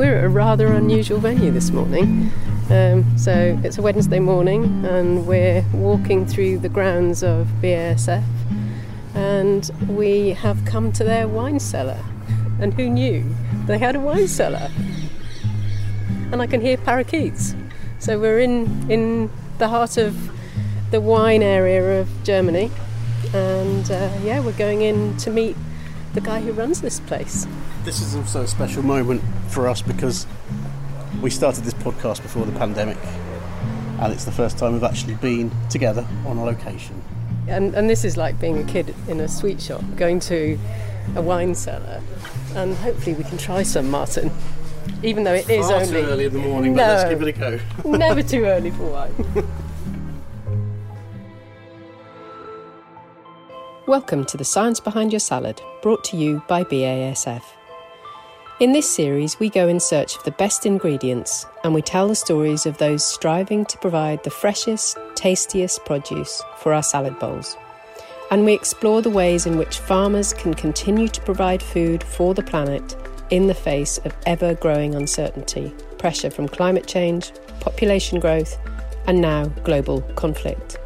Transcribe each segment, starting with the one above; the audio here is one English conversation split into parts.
we're at a rather unusual venue this morning. Um, so it's a Wednesday morning, and we're walking through the grounds of BASF, and we have come to their wine cellar. And who knew they had a wine cellar? And I can hear parakeets. So we're in in the heart of the wine area of Germany, and uh, yeah, we're going in to meet the guy who runs this place. This is also a special moment for us because we started this podcast before the pandemic, and it's the first time we've actually been together on a location. And, and this is like being a kid in a sweet shop, going to a wine cellar, and hopefully we can try some, Martin. Even though it is Far only too early in the morning, but No. let's give it a go. never too early for wine. Welcome to the Science Behind Your Salad, brought to you by BASF. In this series, we go in search of the best ingredients and we tell the stories of those striving to provide the freshest, tastiest produce for our salad bowls. And we explore the ways in which farmers can continue to provide food for the planet in the face of ever growing uncertainty, pressure from climate change, population growth, and now global conflict.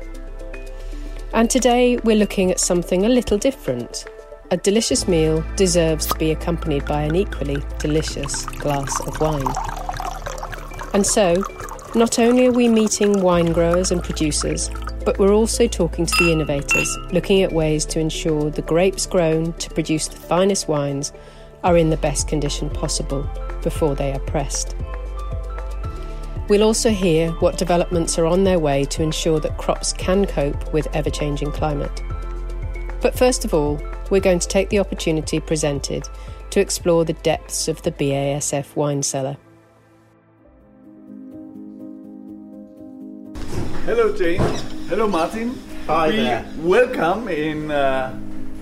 And today we're looking at something a little different. A delicious meal deserves to be accompanied by an equally delicious glass of wine. And so, not only are we meeting wine growers and producers, but we're also talking to the innovators, looking at ways to ensure the grapes grown to produce the finest wines are in the best condition possible before they are pressed. We'll also hear what developments are on their way to ensure that crops can cope with ever changing climate. But first of all, we're going to take the opportunity presented to explore the depths of the BASF wine cellar. Hello, Jane. Hello, Martin. Hi we there. welcome in uh,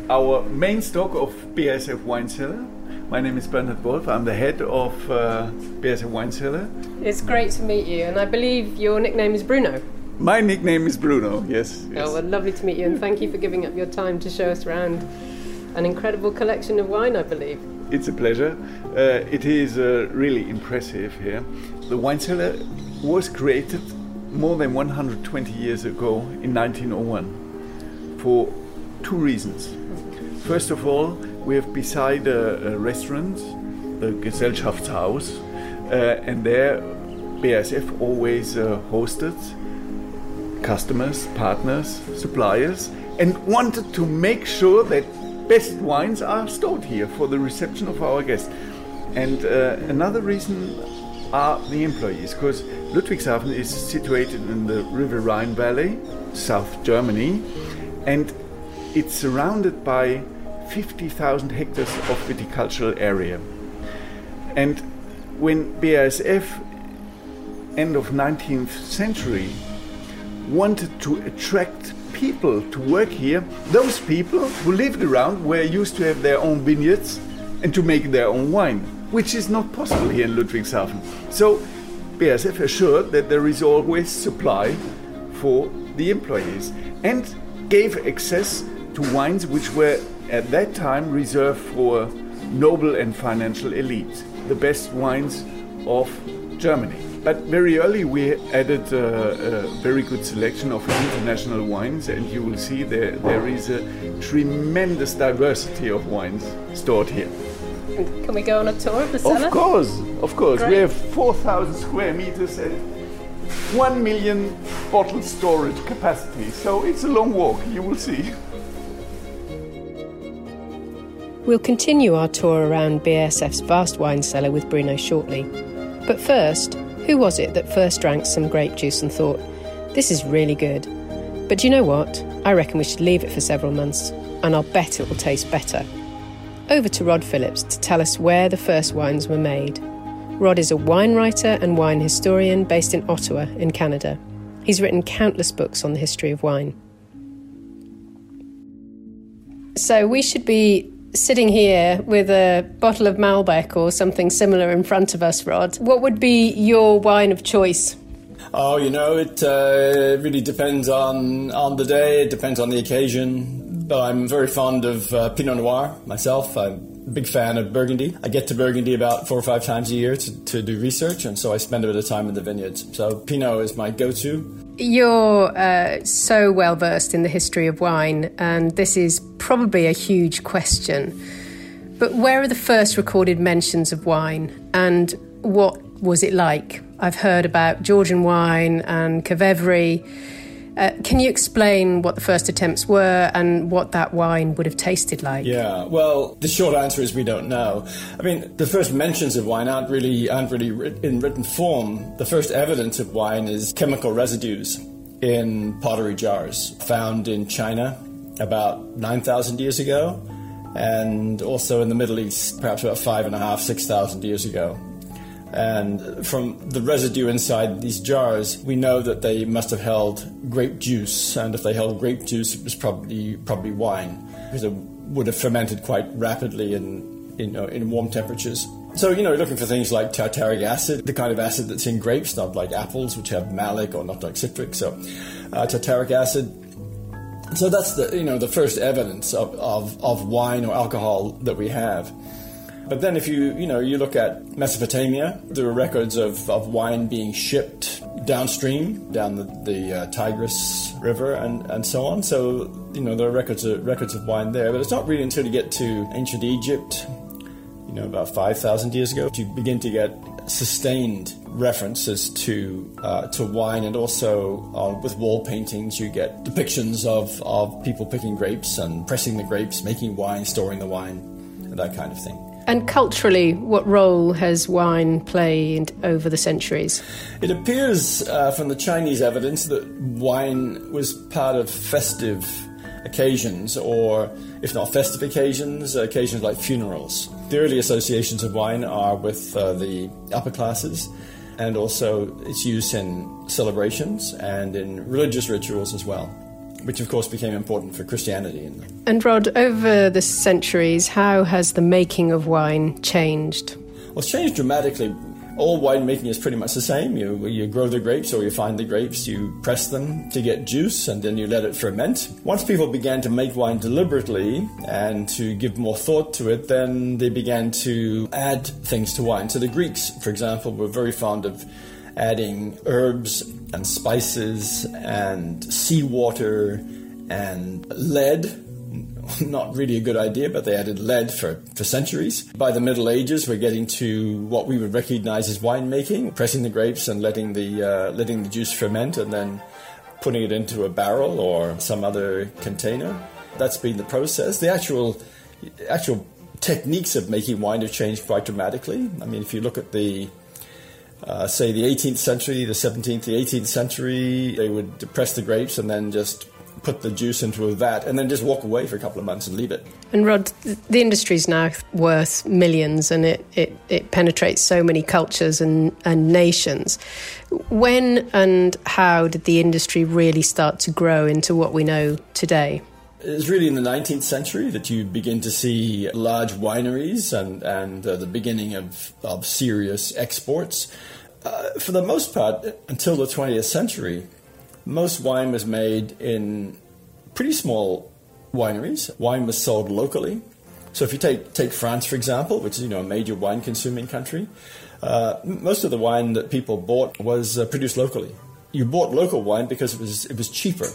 our main stock of BASF Wine Cellar. My name is Bernhard Wolf. I'm the head of uh, BASF Wine Cellar. It's great to meet you, and I believe your nickname is Bruno. My nickname is Bruno. Yes. yes. Oh, well, lovely to meet you, and thank you for giving up your time to show us around an incredible collection of wine, I believe. It's a pleasure. Uh, it is uh, really impressive here. The wine cellar was created more than 120 years ago in 1901 for two reasons. First of all, we have beside a, a restaurant, the Gesellschaftshaus, uh, and there BASF always uh, hosted customers, partners, suppliers, and wanted to make sure that best wines are stored here for the reception of our guests. And uh, another reason are the employees, because Ludwigshafen is situated in the River Rhine Valley, South Germany, and it's surrounded by 50,000 hectares of viticultural area. And when BASF, end of 19th century, wanted to attract people to work here, those people who lived around were used to have their own vineyards and to make their own wine, which is not possible here in Ludwigshafen. So BASF assured that there is always supply for the employees and gave access to wines which were at that time reserved for noble and financial elite, the best wines of Germany. But very early we added a, a very good selection of international wines, and you will see there, there is a tremendous diversity of wines stored here. Can we go on a tour of the cellar? Of course, of course. We have 4,000 square meters and 1 million bottle storage capacity. So it's a long walk, you will see. We'll continue our tour around BASF's vast wine cellar with Bruno shortly. But first, who was it that first drank some grape juice and thought, this is really good? But do you know what? I reckon we should leave it for several months, and I'll bet it will taste better. Over to Rod Phillips to tell us where the first wines were made. Rod is a wine writer and wine historian based in Ottawa, in Canada. He's written countless books on the history of wine. So we should be sitting here with a bottle of Malbec or something similar in front of us, Rod. What would be your wine of choice? Oh, you know, it uh, really depends on on the day. It depends on the occasion. But I'm very fond of uh, Pinot Noir myself. I'm a big fan of Burgundy. I get to Burgundy about four or five times a year to, to do research, and so I spend a bit of time in the vineyards. So Pinot is my go-to. You're uh, so well versed in the history of wine, and this is probably a huge question. But where are the first recorded mentions of wine, and what was it like? I've heard about Georgian wine and Kvevri. Uh, can you explain what the first attempts were and what that wine would have tasted like? Yeah, well, the short answer is we don't know. I mean, the first mentions of wine aren't really aren't really in written form. The first evidence of wine is chemical residues in pottery jars found in China about nine thousand years ago, and also in the Middle East, perhaps about five and a half, six thousand years ago. And from the residue inside these jars, we know that they must have held grape juice. And if they held grape juice, it was probably probably wine, because it would have fermented quite rapidly in in, uh, in warm temperatures. So you know, you're looking for things like tartaric acid, the kind of acid that's in grapes, not like apples, which have malic or not like citric. So uh, tartaric acid. So that's the you know the first evidence of, of, of wine or alcohol that we have. But then if you, you know, you look at Mesopotamia, there are records of, of wine being shipped downstream, down the, the uh, Tigris River and, and so on. So, you know, there are records of, records of wine there. But it's not really until you get to ancient Egypt, you know, about 5,000 years ago, that you begin to get sustained references to uh, to wine, and also uh, with wall paintings, you get depictions of, of people picking grapes and pressing the grapes, making wine, storing the wine, and that kind of thing. And culturally, what role has wine played over the centuries? It appears uh, from the Chinese evidence that wine was part of festive occasions, or if not festive occasions, occasions like funerals. The early associations of wine are with uh, the upper classes, and also its use in celebrations and in religious rituals as well which of course became important for Christianity. And Rod, over the centuries, how has the making of wine changed? Well, it's changed dramatically. All winemaking is pretty much the same. You, you grow the grapes or you find the grapes, you press them to get juice, and then you let it ferment. Once people began to make wine deliberately and to give more thought to it, then they began to add things to wine. So the Greeks, for example, were very fond of adding herbs and spices and seawater and lead. Not really a good idea, but they added lead for, for centuries. By the Middle Ages, we're getting to what we would recognize as winemaking, pressing the grapes and letting the, uh, letting the juice ferment and then putting it into a barrel or some other container. That's been the process. The actual, actual techniques of making wine have changed quite dramatically. I mean, if you look at the uh, say the 18th century, the 17th, the 18th century, they would press the grapes and then just put the juice into a vat and then just walk away for a couple of months and leave it. And Rod, the industry is now worth millions and it, it, it penetrates so many cultures and, and nations. When and how did the industry really start to grow into what we know today? It's really in the 19th century that you begin to see large wineries and, and uh, the beginning of, of serious exports. Uh, for the most part, until the 20th century, most wine was made in pretty small wineries. Wine was sold locally. So if you take, take France, for example, which is you know, a major wine consuming country, uh, most of the wine that people bought was uh, produced locally. You bought local wine because it was, it was cheaper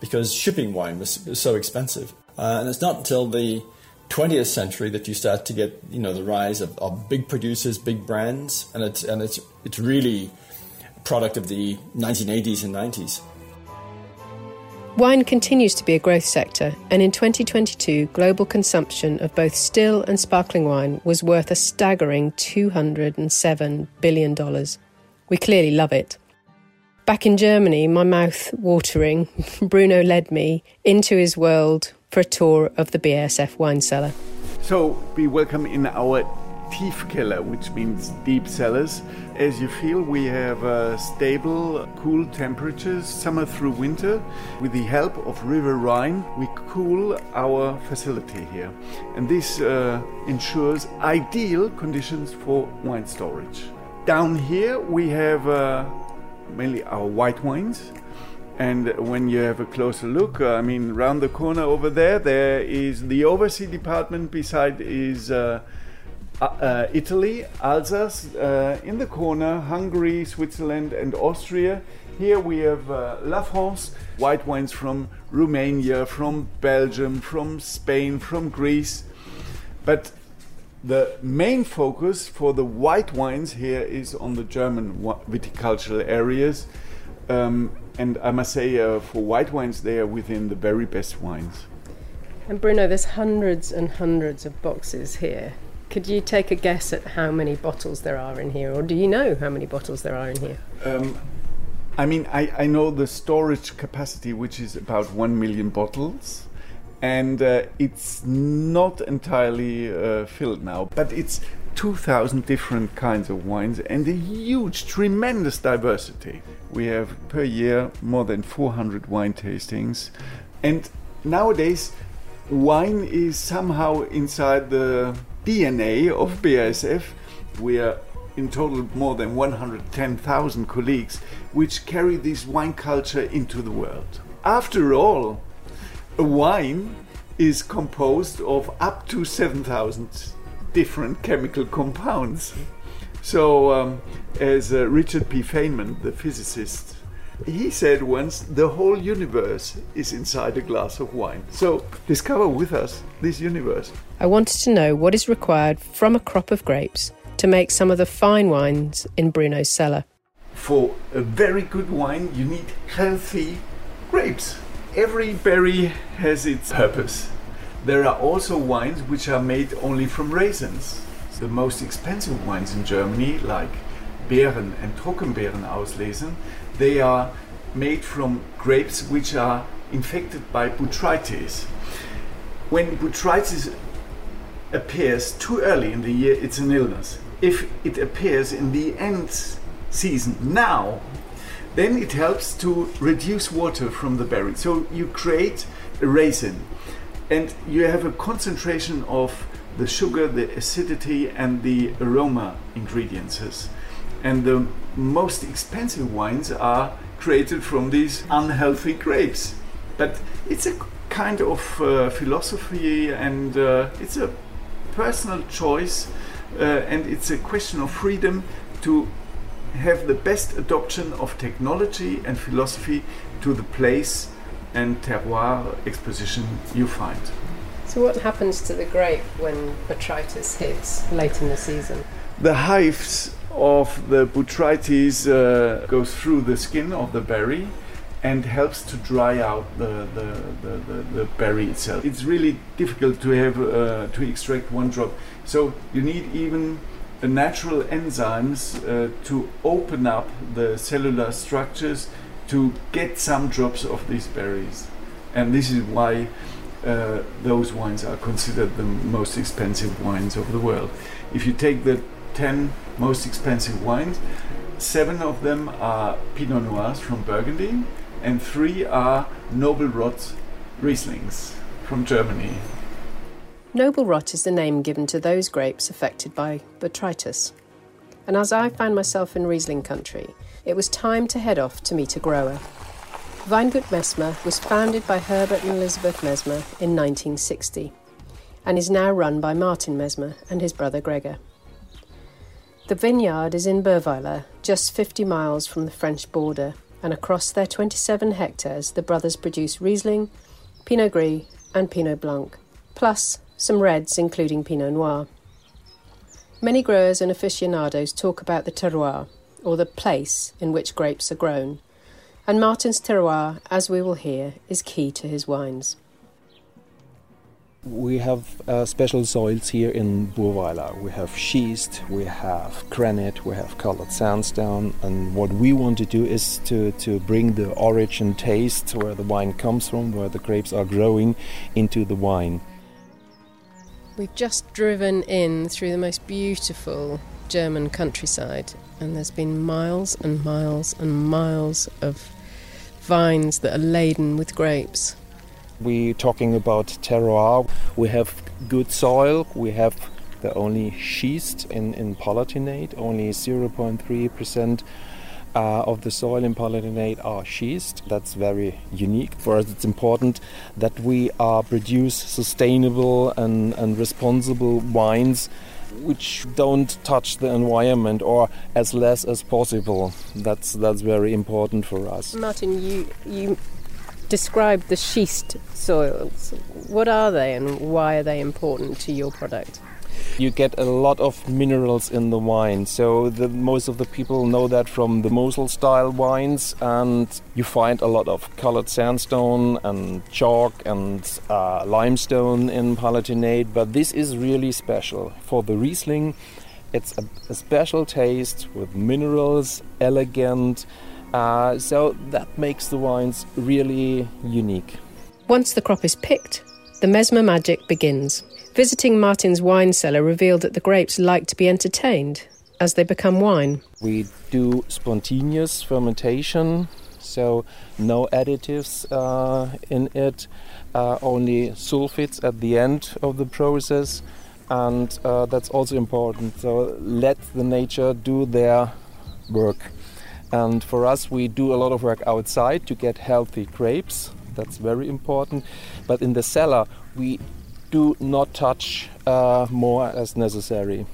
because shipping wine was, was so expensive. Uh, and it's not until the 20th century that you start to get you know the rise of, of big producers, big brands, and it's and it's it's really a product of the 1980s and 90s. Wine continues to be a growth sector, and in 2022, global consumption of both still and sparkling wine was worth a staggering $207 billion. We clearly love it. Back in Germany, my mouth watering, Bruno led me into his world for a tour of the BASF wine cellar. So, be welcome in our Tiefkeller, which means deep cellars. As you feel, we have uh, stable, cool temperatures summer through winter. With the help of River Rhine, we cool our facility here. And this uh, ensures ideal conditions for wine storage. Down here, we have uh, mainly our white wines. And when you have a closer look, uh, I mean, round the corner over there, there is the overseas department. Beside is uh, uh, uh, Italy, Alsace. Uh, in the corner, Hungary, Switzerland, and Austria. Here we have uh, La France, white wines from Romania, from Belgium, from Spain, from Greece. But the main focus for the white wines here is on the German viticultural areas. Um, and I must say, uh, for white wines, they are within the very best wines. And Bruno, there's hundreds and hundreds of boxes here. Could you take a guess at how many bottles there are in here, or do you know how many bottles there are in here? Um, I mean, I, I know the storage capacity, which is about one million bottles and uh, it's not entirely uh, filled now, but it's 2,000 different kinds of wines and a huge, tremendous diversity. We have per year more than 400 wine tastings, and nowadays, wine is somehow inside the DNA of BASF. We are in total more than 110,000 colleagues which carry this wine culture into the world. After all, a wine is composed of up to 7,000 different chemical compounds. So, um, as uh, Richard P. Feynman, the physicist, he said once, the whole universe is inside a glass of wine. So, discover with us this universe. I wanted to know what is required from a crop of grapes to make some of the fine wines in Bruno's cellar. For a very good wine, you need healthy grapes every berry has its purpose. There are also wines which are made only from raisins. The most expensive wines in Germany, like Beeren and Trockenbeeren auslesen, they are made from grapes which are infected by botrytis. When botrytis appears too early in the year, it's an illness. If it appears in the end season now, then it helps to reduce water from the berry. So you create a raisin and you have a concentration of the sugar, the acidity, and the aroma ingredients. And the most expensive wines are created from these unhealthy grapes. But it's a kind of uh, philosophy and uh, it's a personal choice uh, and it's a question of freedom to have the best adoption of technology and philosophy to the place and terroir exposition you find. So, what happens to the grape when botrytis hits late in the season? The hives of the botrytis uh, goes through the skin of the berry and helps to dry out the, the, the, the, the berry itself. It's really difficult to have uh, to extract one drop. So you need even natural enzymes uh, to open up the cellular structures to get some drops of these berries. And this is why uh, those wines are considered the most expensive wines of the world. If you take the 10 most expensive wines, seven of them are Pinot Noirs from Burgundy, and three are Noble Rot Rieslings from Germany. Noble rot is the name given to those grapes affected by botrytis. And as I found myself in Riesling country, it was time to head off to meet a grower. Weingut Mesmer was founded by Herbert and Elizabeth Mesmer in 1960 and is now run by Martin Mesmer and his brother Gregor. The vineyard is in Burrweiler, just 50 miles from the French border, and across their 27 hectares, the brothers produce Riesling, Pinot Gris, and Pinot Blanc, plus some reds, including Pinot Noir. Many growers and aficionados talk about the terroir, or the place in which grapes are grown, and Martin's terroir, as we will hear, is key to his wines. We have uh, special soils here in Burrweiler. We have schist, we have granite, we have colored sandstone, and what we want to do is to, to bring the origin taste, where the wine comes from, where the grapes are growing, into the wine. We've just driven in through the most beautiful German countryside, and there's been miles and miles and miles of vines that are laden with grapes. We're talking about terroir. We have good soil. We have the only schist in, in Palatinate, only 0.3% uh, of the soil in Palatinate are schist. That's very unique. For us, it's important that we uh, produce sustainable and, and responsible wines which don't touch the environment or as less as possible. That's that's very important for us. Martin, you you described the schist soils. What are they and why are they important to your product? You get a lot of minerals in the wine. So the, most of the people know that from the Mosel style wines, and you find a lot of colored sandstone and chalk and uh, limestone in Palatinate. But this is really special for the Riesling. It's a, a special taste with minerals, elegant. Uh, so that makes the wines really unique. Once the crop is picked, the mesmer magic begins. Visiting Martin's wine cellar revealed that the grapes like to be entertained as they become wine. We do spontaneous fermentation, so no additives uh, in it, uh, only sulfites at the end of the process, and uh, that's also important. So let the nature do their work. And for us, we do a lot of work outside to get healthy grapes. That's very important. But in the cellar, we do not touch uh, more as necessary.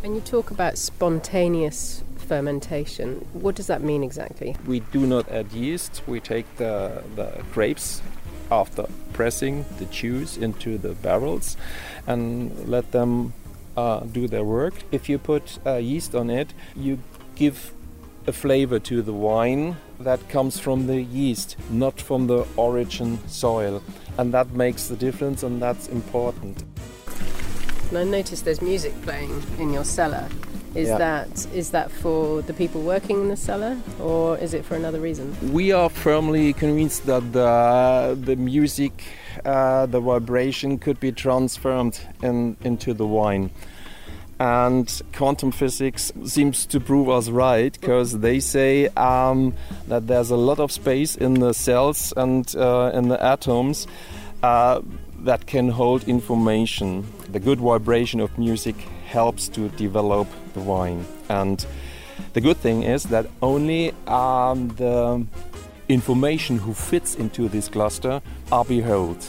When you talk about spontaneous fermentation. What does that mean exactly? We do not add yeast. We take the, the grapes after pressing the juice into the barrels and let them uh, do their work. If you put uh, yeast on it, you give a flavor to the wine that comes from the yeast, not from the origin soil. And that makes the difference, and that's important. And I noticed there's music playing in your cellar. Is yeah. that is that for the people working in the cellar, or is it for another reason? We are firmly convinced that the the music, uh, the vibration, could be transformed in, into the wine and quantum physics seems to prove us right because they say um, that there's a lot of space in the cells and uh, in the atoms uh, that can hold information. The good vibration of music helps to develop the wine, and the good thing is that only um, the information who fits into this cluster are beheld.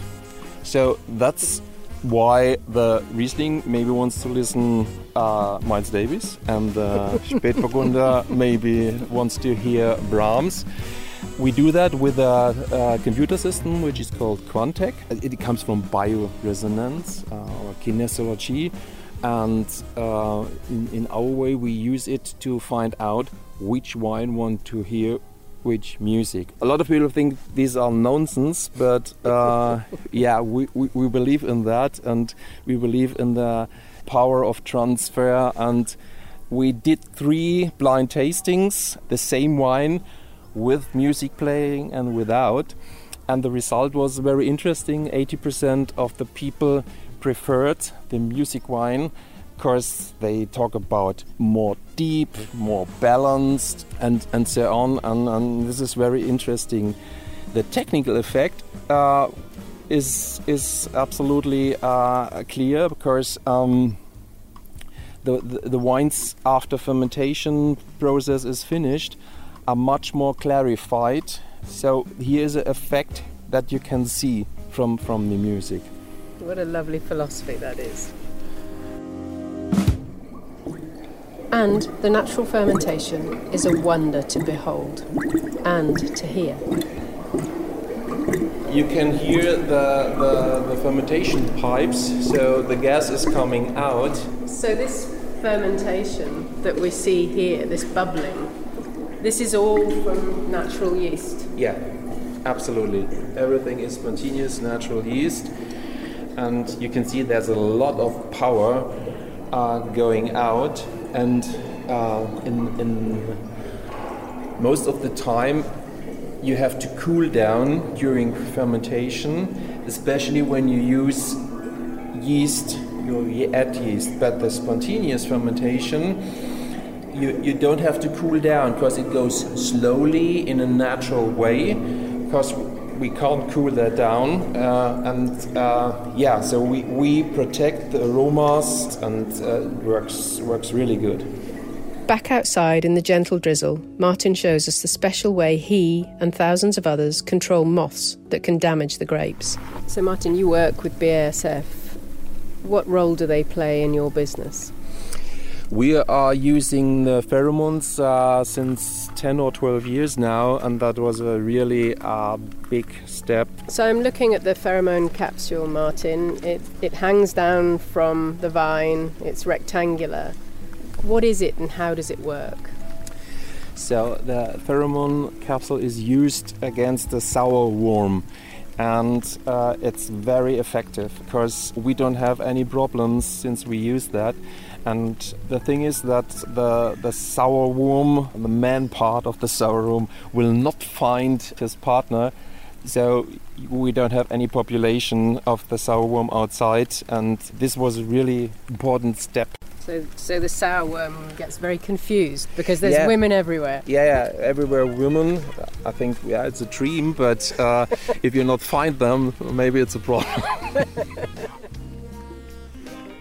So that's why the Riesling maybe wants to listen uh, Miles Davis and the Spätburgunder maybe wants to hear Brahms. We do that with a, a, computer system which is called Quantec. It comes from bioresonance uh, or kinesiology, and uh, in, in, our way we use it to find out which wine want to hear which music. A lot of people think these are nonsense, but uh, yeah, we, we, we, believe in that and we believe in the power of transfer. And we did three blind tastings, the same wine with music playing and without. And the result was very interesting 80% of the people preferred the music wine course, they talk about more deep, more balanced, and, and so on. And, and this is very interesting. The technical effect uh, is is absolutely uh, clear because um, the, the, the wines after fermentation process is finished are much more clarified. So here is an effect that you can see from from the music. What a lovely philosophy that is. And the natural fermentation is a wonder to behold and to hear. You can hear the, the, the, fermentation pipes, so the gas is coming out. So, this fermentation that we see here, this bubbling, this is all from natural yeast? Yeah, absolutely. Everything is spontaneous natural yeast, and you can see there's a lot of power uh, going out and uh, in, in most of the time you have to cool down during fermentation, especially when you use yeast, you add yeast. But the spontaneous fermentation, you, you don't have to cool down because it goes slowly in a natural way because we can't cool that down. Uh, and uh, yeah, so we, we protect the aromas and uh, works works really good. Back outside in the gentle drizzle, Martin shows us the special way he and thousands of others control moths that can damage the grapes. So, Martin, you work with BASF. What role do they play in your business? We are using the pheromones uh, since 10 or 12 years now, and that was a really uh, big step. So I'm looking at the pheromone capsule, Martin. It, it hangs down from the vine, it's rectangular. What is it and how does it work? So the pheromone capsule is used against the sour worm and uh, it's very effective because we don't have any problems since we use that and the thing is that the, the sour worm, the man part of the sour worm, will not find his partner. So we don't have any population of the sour worm outside, and this was a really important step. So, so the sour worm gets very confused because there's Yeah. women everywhere. Yeah, yeah, everywhere women. I think yeah, it's a dream, but uh, if you not find them, maybe it's a problem.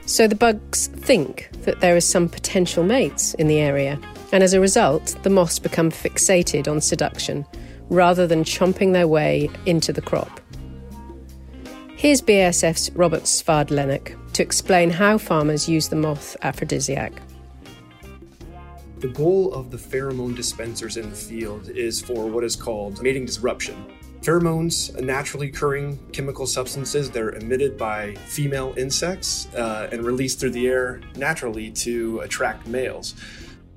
So the bugs think that there are some potential mates in the area, and as a result, the moths become fixated on seduction rather than chomping their way into the crop. Here's BASF's Robert Svardlenek to explain how farmers use the moth aphrodisiac. The goal of the pheromone dispensers in the field is for what is called mating disruption. Pheromones, are naturally occurring chemical substances that are emitted by female insects uh, and released through the air naturally to attract males.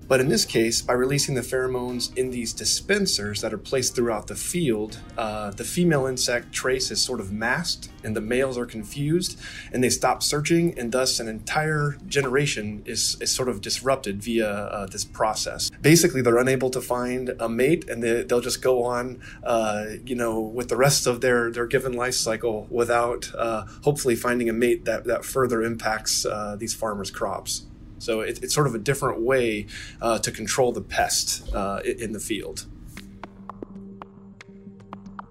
But in this case, by releasing the pheromones in these dispensers that are placed throughout the field, uh, the female insect trace is sort of masked and the males are confused and they stop searching, and thus an entire generation is, is sort of disrupted via uh, this process. Basically, they're unable to find a mate and they, they'll just go on, uh, you know, with the rest of their, their given life cycle without uh, hopefully finding a mate that, that further impacts uh, these farmers' crops. So it, it's sort of a different way uh, to control the pest uh, in the field.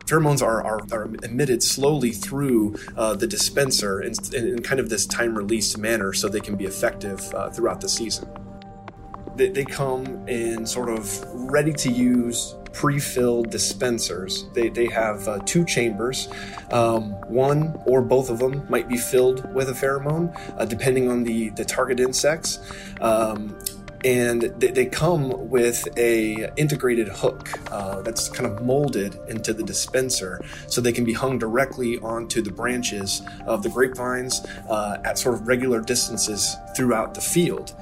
Pheromones are, are, are emitted slowly through uh, the dispenser in, in, in kind of this time release manner so they can be effective uh, throughout the season. They, they come in sort of ready to use pre-filled dispensers. They, they have uh, two chambers. Um, one or both of them might be filled with a pheromone, uh, depending on the, the target insects. Um, and they, they come with a integrated hook uh, that's kind of molded into the dispenser so they can be hung directly onto the branches of the grapevines uh, at sort of regular distances throughout the field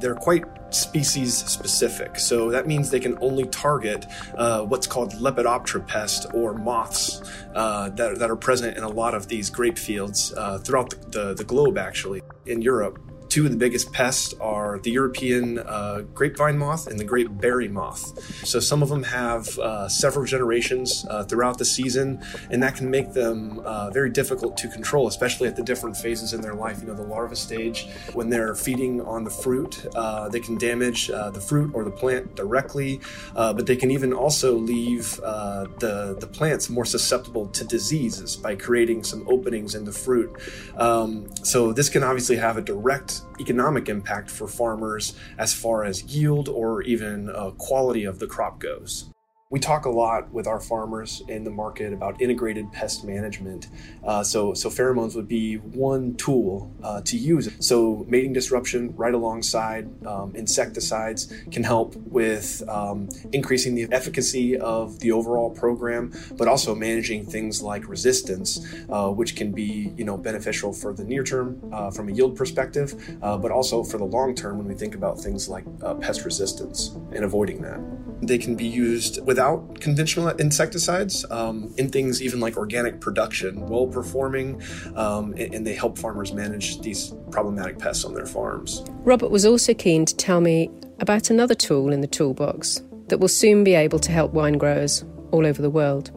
they're quite species specific. So that means they can only target uh, what's called Lepidoptera pest or moths uh, that, that are present in a lot of these grape fields uh, throughout the, the, the globe, actually. In Europe, two of the biggest pests are the European uh, grapevine moth and the grape berry moth. So some of them have uh, several generations uh, throughout the season, and that can make them uh, very difficult to control, especially at the different phases in their life. You know, the larva stage, when they're feeding on the fruit, uh, they can damage uh, the fruit or the plant directly, but they can even also leave the, the plants more susceptible to diseases by creating some openings in the fruit. Um, so this can obviously have a direct economic impact for farmers as far as yield or even uh, quality of the crop goes. We talk a lot with our farmers in the market about integrated pest management. Uh, so, so pheromones would be one tool uh, to use. So, mating disruption right alongside um, insecticides can help with um, increasing the efficacy of the overall program, but also managing things like resistance, uh, which can be you know beneficial for the near term uh, from a yield perspective, uh, but also for the long term when we think about things like uh, pest resistance and avoiding that. They can be used without conventional insecticides um, in things even like organic production, well performing, um, and, and they help farmers manage these problematic pests on their farms. Robert was also keen to tell me about another tool in the toolbox that will soon be able to help wine growers all over the world.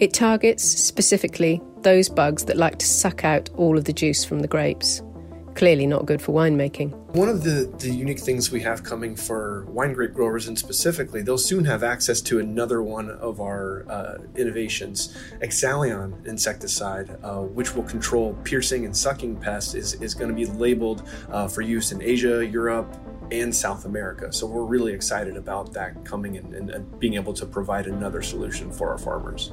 It targets specifically those bugs that like to suck out all of the juice from the grapes. Clearly not good for winemaking. One of the, the unique things we have coming for wine grape growers, and specifically, they'll soon have access to another one of our uh, innovations, Axalion insecticide, uh, which will control piercing and sucking pests, is, is going to be labeled uh, for use in Asia, Europe, and South America. So we're really excited about that coming and, and, and being able to provide another solution for our farmers.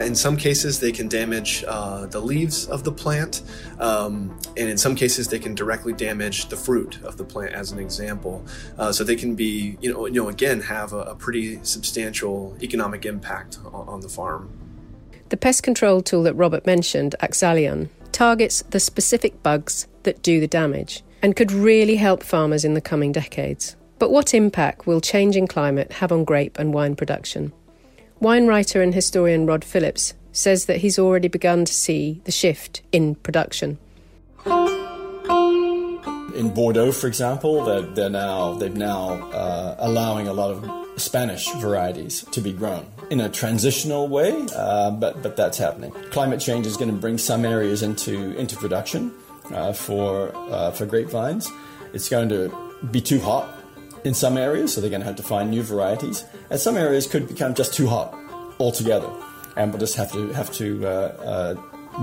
In some cases, they can damage uh, the leaves of the plant, um, and in some cases, they can directly damage the fruit of the plant, as an example. Uh, so they can be, you know, you know, again, have a, a pretty substantial economic impact on, on the farm. The pest control tool that Robert mentioned, Axalion, targets the specific bugs that do the damage and could really help farmers in the coming decades. But what impact will changing climate have on grape and wine production? Wine writer and historian Rod Phillips says that he's already begun to see the shift in production. In Bordeaux, for example, they're, they're now they've now uh, allowing a lot of Spanish varieties to be grown in a transitional way, uh, but but that's happening. Climate change is going to bring some areas into into production uh, for uh, for grapevines. It's going to be too hot in some areas, so they're going to have to find new varieties. And some areas could become just too hot altogether, and we'll just have to have to uh, uh,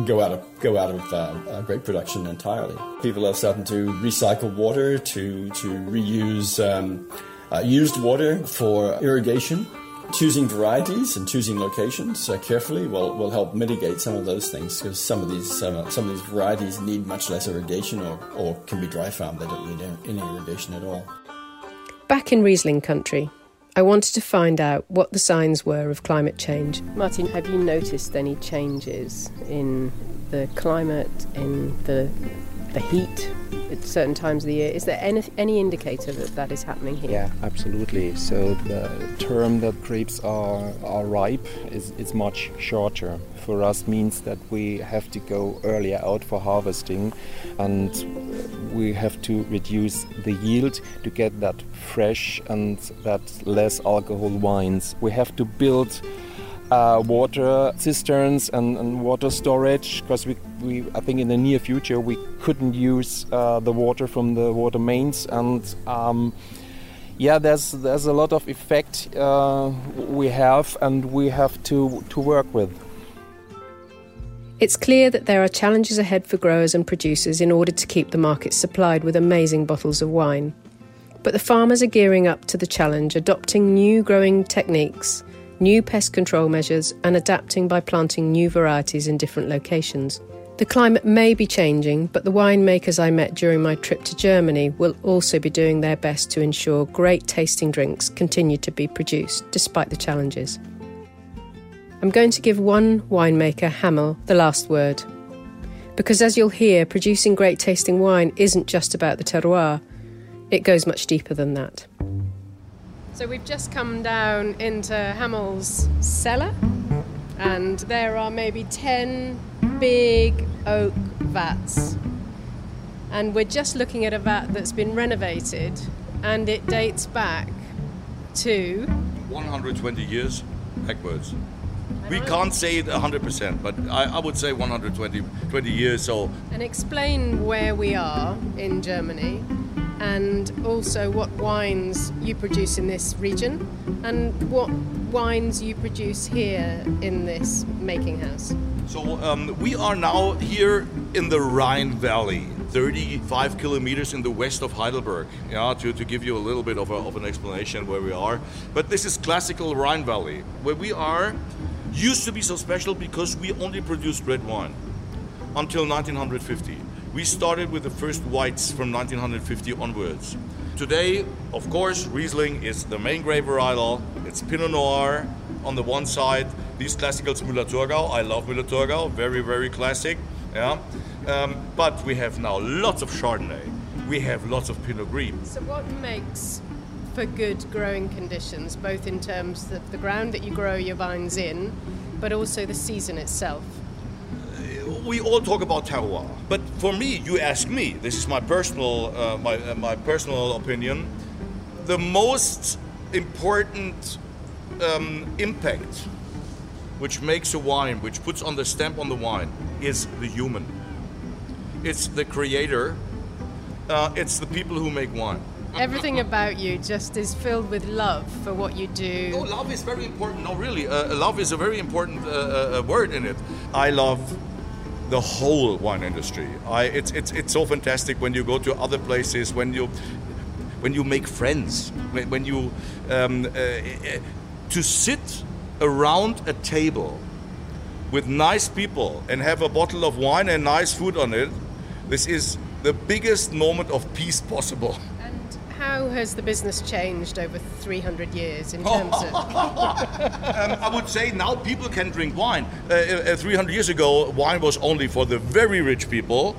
go out of go out of uh, uh grape production entirely. People are starting to recycle water to to reuse um, uh, used water for irrigation. Choosing varieties and choosing locations uh, carefully will, will help mitigate some of those things because some of these some of these varieties need much less irrigation or, or can be dry farmed. They don't need any irrigation at all. Back in Riesling country, I wanted to find out what the signs were of climate change. Martin, have you noticed any changes in the climate, in the the heat at certain times of the year. Is there any, any indicator that that is happening here? Yeah, absolutely. So the term that grapes are, are ripe is, is much shorter. For us means that we have to go earlier out for harvesting and we have to reduce the yield to get that fresh and that less alcohol wines. We have to build uh, water cisterns and, and water storage because we, we I think in the near future we couldn't use uh, the water from the water mains and um, yeah there's there's a lot of effect uh, we have and we have to to work with. It's clear that there are challenges ahead for growers and producers in order to keep the market supplied with amazing bottles of wine. But the farmers are gearing up to the challenge, adopting new growing techniques new pest control measures, and adapting by planting new varieties in different locations. The climate may be changing, but the winemakers I met during my trip to Germany will also be doing their best to ensure great tasting drinks continue to be produced despite the challenges. I'm going to give one winemaker, Hamel, the last word. Because as you'll hear, producing great tasting wine isn't just about the terroir, it goes much deeper than that. So we've just come down into Hamel's cellar, and there are maybe 10 big oak vats. And we're just looking at a vat that's been renovated, and it dates back to 120 years backwards. We can't say it 100%, but I, I, would say 120 20 years. So, and explain where we are in Germany and also what wines you produce in this region and what wines you produce here in this making house. So um, we are now here in the Rhine Valley. 35 kilometers in the west of Heidelberg, yeah, to, to give you a little bit of, a, of an explanation where we are. But this is classical Rhine Valley, where we are used to be so special because we only produced red wine until 1950. We started with the first whites from 1950 onwards. Today, of course, Riesling is the main grape varietal. It's Pinot Noir on the one side. These classicals, Müller-Thurgau. I love Müller-Thurgau. Very, very classic. Yeah. Um, but we have now lots of Chardonnay. We have lots of Pinot Gris. So what makes for good growing conditions, both in terms of the ground that you grow your vines in, but also the season itself? We all talk about terroir, but for me, you ask me. This is my personal, uh, my uh, my personal opinion. The most important um, impact, which makes a wine, which puts on the stamp on the wine, is the human. it's the creator, uh, it's the people who make wine. Everything about you just is filled with love for what you do. Oh, love is very important. No, really, uh, love is a very important uh, uh, word in it. I love the whole wine industry. I, it's, it's, it's so fantastic when you go to other places, when you, when you make friends, when, when you um, uh, to sit around a table with nice people and have a bottle of wine and nice food on it. This is the biggest moment of peace possible. How has the business changed over 300 years in terms of? um, I would say now people can drink wine. Uh, uh, 300 years ago, wine was only for the very rich people.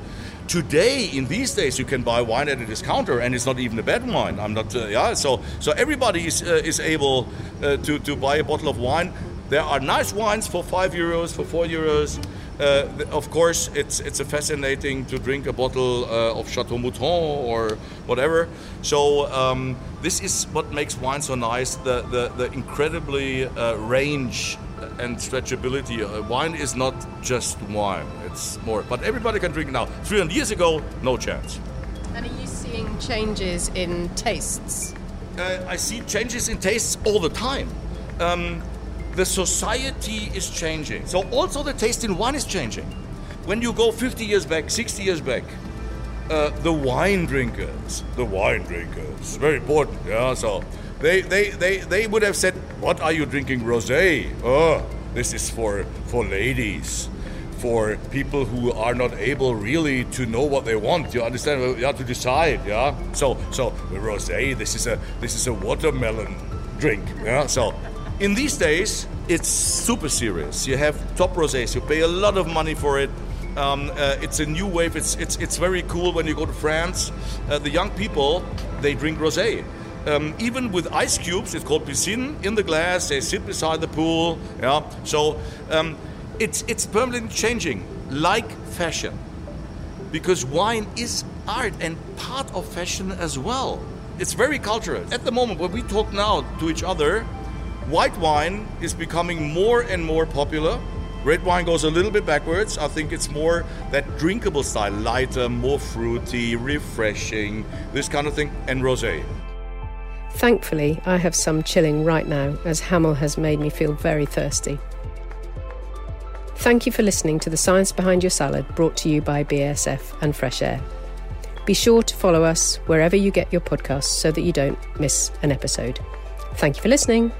Today, in these days, you can buy wine at a discounter, and it's not even a bad wine. I'm not, uh, yeah. So, so everybody is, uh, is able uh, to to buy a bottle of wine. There are nice wines for five euros, for four euros. Uh, of course, it's it's a fascinating to drink a bottle uh, of Chateau Mouton or whatever. So um, this is what makes wine so nice: the the, the incredibly uh, range and stretchability. Uh, wine is not just wine; it's more. But everybody can drink now. 300 years ago, no chance. And are you seeing changes in tastes? Uh, I see changes in tastes all the time. Um, the society is changing. So also the taste in wine is changing. When you go 50 years back, 60 years back, uh, the wine drinkers, the wine drinkers, very important, yeah. So they, they, they, they would have said, "What are you drinking, rosé? Oh, this is for for ladies." For people who are not able really to know what they want, you understand? You have to decide, yeah. So, so rosé, this is a this is a watermelon drink, yeah. So in these days, it's super serious. You have top rosés. You pay a lot of money for it. Um, uh, it's a new wave. It's it's it's very cool when you go to France. Uh, the young people they drink rosé. Um, even with ice cubes, it's called piscine in the glass. They sit beside the pool. Yeah. So um, it's it's permanently changing, like fashion, because wine is art and part of fashion as well. It's very cultural. At the moment, when we talk now to each other, White wine is becoming more and more popular. Red wine goes a little bit backwards. I think it's more that drinkable style, lighter, more fruity, refreshing, this kind of thing, and rosé. Thankfully, I have some chilling right now, as Hamel has made me feel very thirsty. Thank you for listening to The Science Behind Your Salad, brought to you by BASF and Fresh Air. Be sure to follow us wherever you get your podcasts so that you don't miss an episode. Thank you for listening.